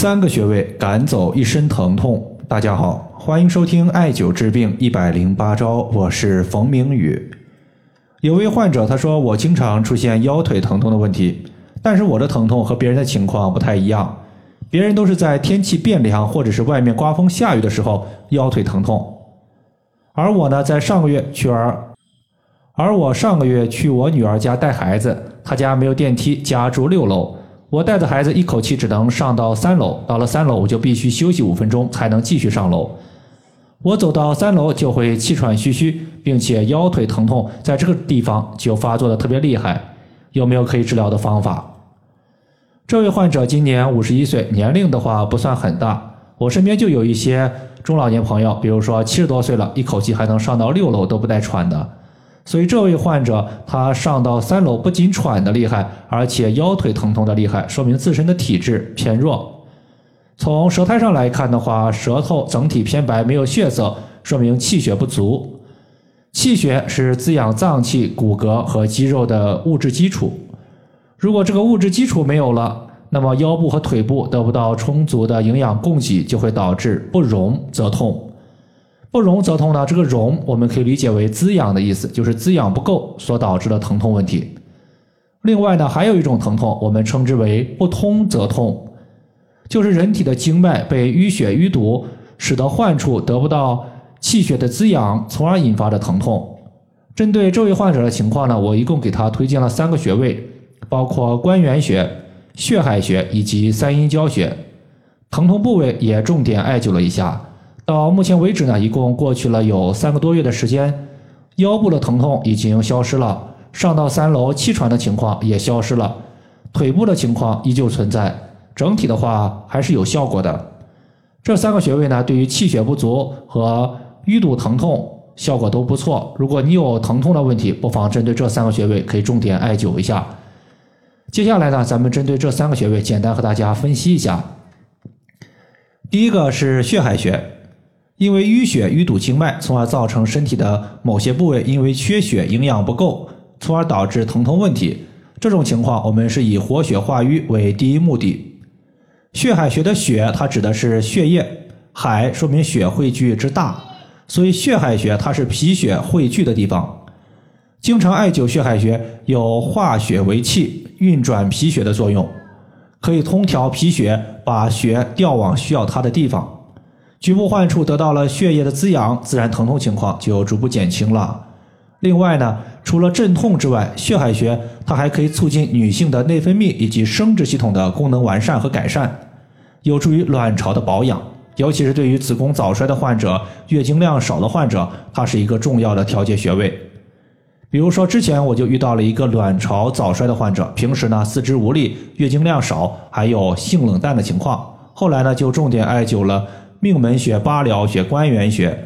三个穴位赶走一身疼痛。大家好，欢迎收听艾灸治病一百零八招，我是冯明宇。有位患者他说，我经常出现腰腿疼痛的问题，但是我的疼痛和别人的情况不太一样。别人都是在天气变凉或者是外面刮风下雨的时候腰腿疼痛，而我呢，在上个月去儿，而我上个月去我女儿家带孩子，她家没有电梯，家住六楼。我带着孩子一口气只能上到三楼，到了三楼我就必须休息五分钟才能继续上楼。我走到三楼就会气喘吁吁，并且腰腿疼痛在这个地方就发作的特别厉害。有没有可以治疗的方法？这位患者今年五十一岁，年龄的话不算很大。我身边就有一些中老年朋友，比如说七十多岁了，一口气还能上到六楼都不带喘的。所以这位患者他上到三楼不仅喘的厉害，而且腰腿疼痛的厉害，说明自身的体质偏弱。从舌苔上来看的话，舌头整体偏白，没有血色，说明气血不足。气血是滋养脏器、骨骼和肌肉的物质基础。如果这个物质基础没有了，那么腰部和腿部得不到充足的营养供给，就会导致不荣则痛。不荣则痛呢？这个荣我们可以理解为滋养的意思，就是滋养不够所导致的疼痛问题。另外呢，还有一种疼痛，我们称之为不通则痛，就是人体的经脉被淤血淤堵，使得患处得不到气血的滋养，从而引发的疼痛。针对这位患者的情况呢，我一共给他推荐了三个穴位，包括关元穴、血海穴以及三阴交穴，疼痛部位也重点艾灸了一下。到目前为止呢，一共过去了有三个多月的时间，腰部的疼痛已经消失了，上到三楼气喘的情况也消失了，腿部的情况依旧存在，整体的话还是有效果的。这三个穴位呢，对于气血不足和淤堵疼痛效果都不错。如果你有疼痛的问题，不妨针对这三个穴位可以重点艾灸一下。接下来呢，咱们针对这三个穴位简单和大家分析一下。第一个是血海穴。因为淤血淤堵经脉，从而造成身体的某些部位因为缺血、营养不够，从而导致疼痛问题。这种情况，我们是以活血化瘀为第一目的。血海穴的血，它指的是血液；海说明血汇聚之大，所以血海穴它是脾血汇聚的地方。经常艾灸血海穴，有化血为气、运转脾血的作用，可以通调脾血，把血调往需要它的地方。局部患处得到了血液的滋养，自然疼痛情况就逐步减轻了。另外呢，除了镇痛之外，血海穴它还可以促进女性的内分泌以及生殖系统的功能完善和改善，有助于卵巢的保养。尤其是对于子宫早衰的患者、月经量少的患者，它是一个重要的调节穴位。比如说，之前我就遇到了一个卵巢早衰的患者，平时呢四肢无力、月经量少，还有性冷淡的情况，后来呢就重点艾灸了。命门穴、八髎穴、关元穴，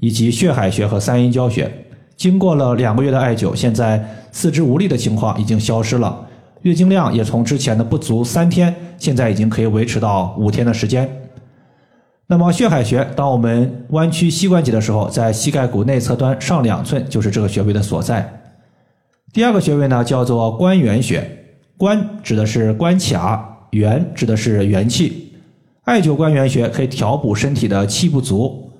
以及血海穴和三阴交穴，经过了两个月的艾灸，现在四肢无力的情况已经消失了，月经量也从之前的不足三天，现在已经可以维持到五天的时间。那么血海穴，当我们弯曲膝关节的时候，在膝盖骨内侧端上两寸就是这个穴位的所在。第二个穴位呢，叫做关元穴，关指的是关卡，元指的是元气。艾灸关元穴可以调补身体的气不足，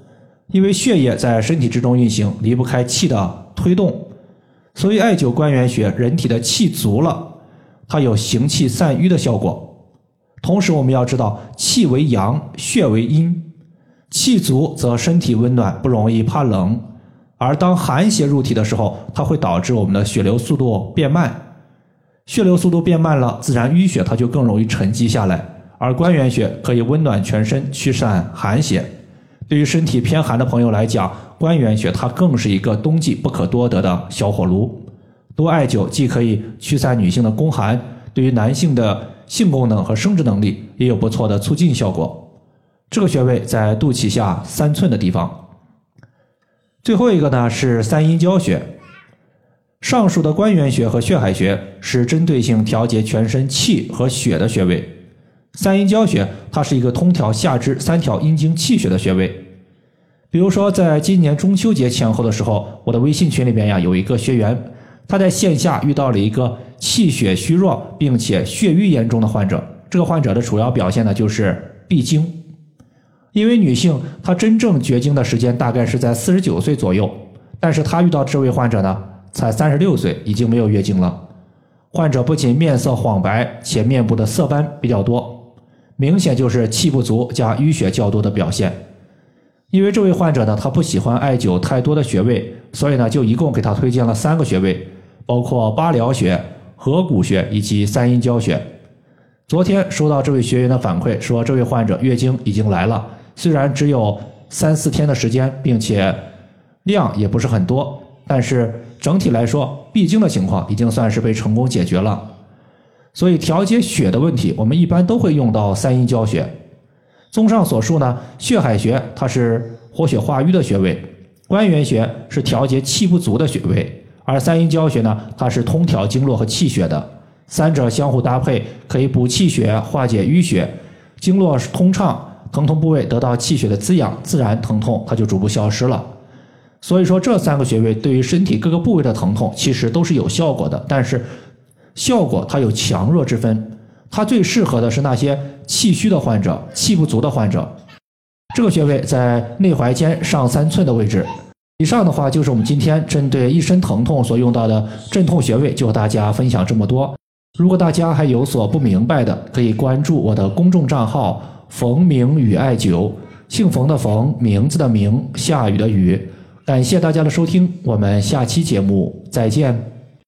因为血液在身体之中运行，离不开气的推动，所以艾灸关元穴，人体的气足了，它有行气散瘀的效果。同时，我们要知道，气为阳，血为阴，气足则身体温暖，不容易怕冷；而当寒邪入体的时候，它会导致我们的血流速度变慢，血流速度变慢了，自然淤血它就更容易沉积下来。而关元穴可以温暖全身，驱散寒邪。对于身体偏寒的朋友来讲，关元穴它更是一个冬季不可多得的小火炉。多艾灸既可以驱散女性的宫寒，对于男性的性功能和生殖能力也有不错的促进效果。这个穴位在肚脐下三寸的地方。最后一个呢是三阴交穴。上述的关元穴和血海穴是针对性调节全身气和血的穴位。三阴交穴，它是一个通调下肢三条阴经气血的穴位。比如说，在今年中秋节前后的时候，我的微信群里边呀有一个学员，他在线下遇到了一个气血虚弱并且血瘀严重的患者。这个患者的主要表现呢就是闭经。因为女性她真正绝经的时间大概是在四十九岁左右，但是她遇到这位患者呢，才三十六岁，已经没有月经了。患者不仅面色黄白，且面部的色斑比较多，明显就是气不足加淤血较多的表现。因为这位患者呢，他不喜欢艾灸太多的穴位，所以呢，就一共给他推荐了三个穴位，包括八髎穴、合谷穴以及三阴交穴。昨天收到这位学员的反馈，说这位患者月经已经来了。虽然只有三四天的时间，并且量也不是很多，但是整体来说，闭经的情况已经算是被成功解决了。所以调节血的问题，我们一般都会用到三阴交穴。综上所述呢，血海穴它是活血化瘀的穴位，关元穴是调节气不足的穴位，而三阴交穴呢，它是通调经络和气血的，三者相互搭配，可以补气血、化解淤血，经络通畅。疼痛部位得到气血的滋养，自然疼痛它就逐步消失了。所以说，这三个穴位对于身体各个部位的疼痛其实都是有效果的，但是效果它有强弱之分。它最适合的是那些气虚的患者、气不足的患者。这个穴位在内踝尖上三寸的位置。以上的话就是我们今天针对一身疼痛所用到的镇痛穴位，就和大家分享这么多。如果大家还有所不明白的，可以关注我的公众账号。冯明宇艾灸，姓冯的冯，名字的名，下雨的雨。感谢大家的收听，我们下期节目再见。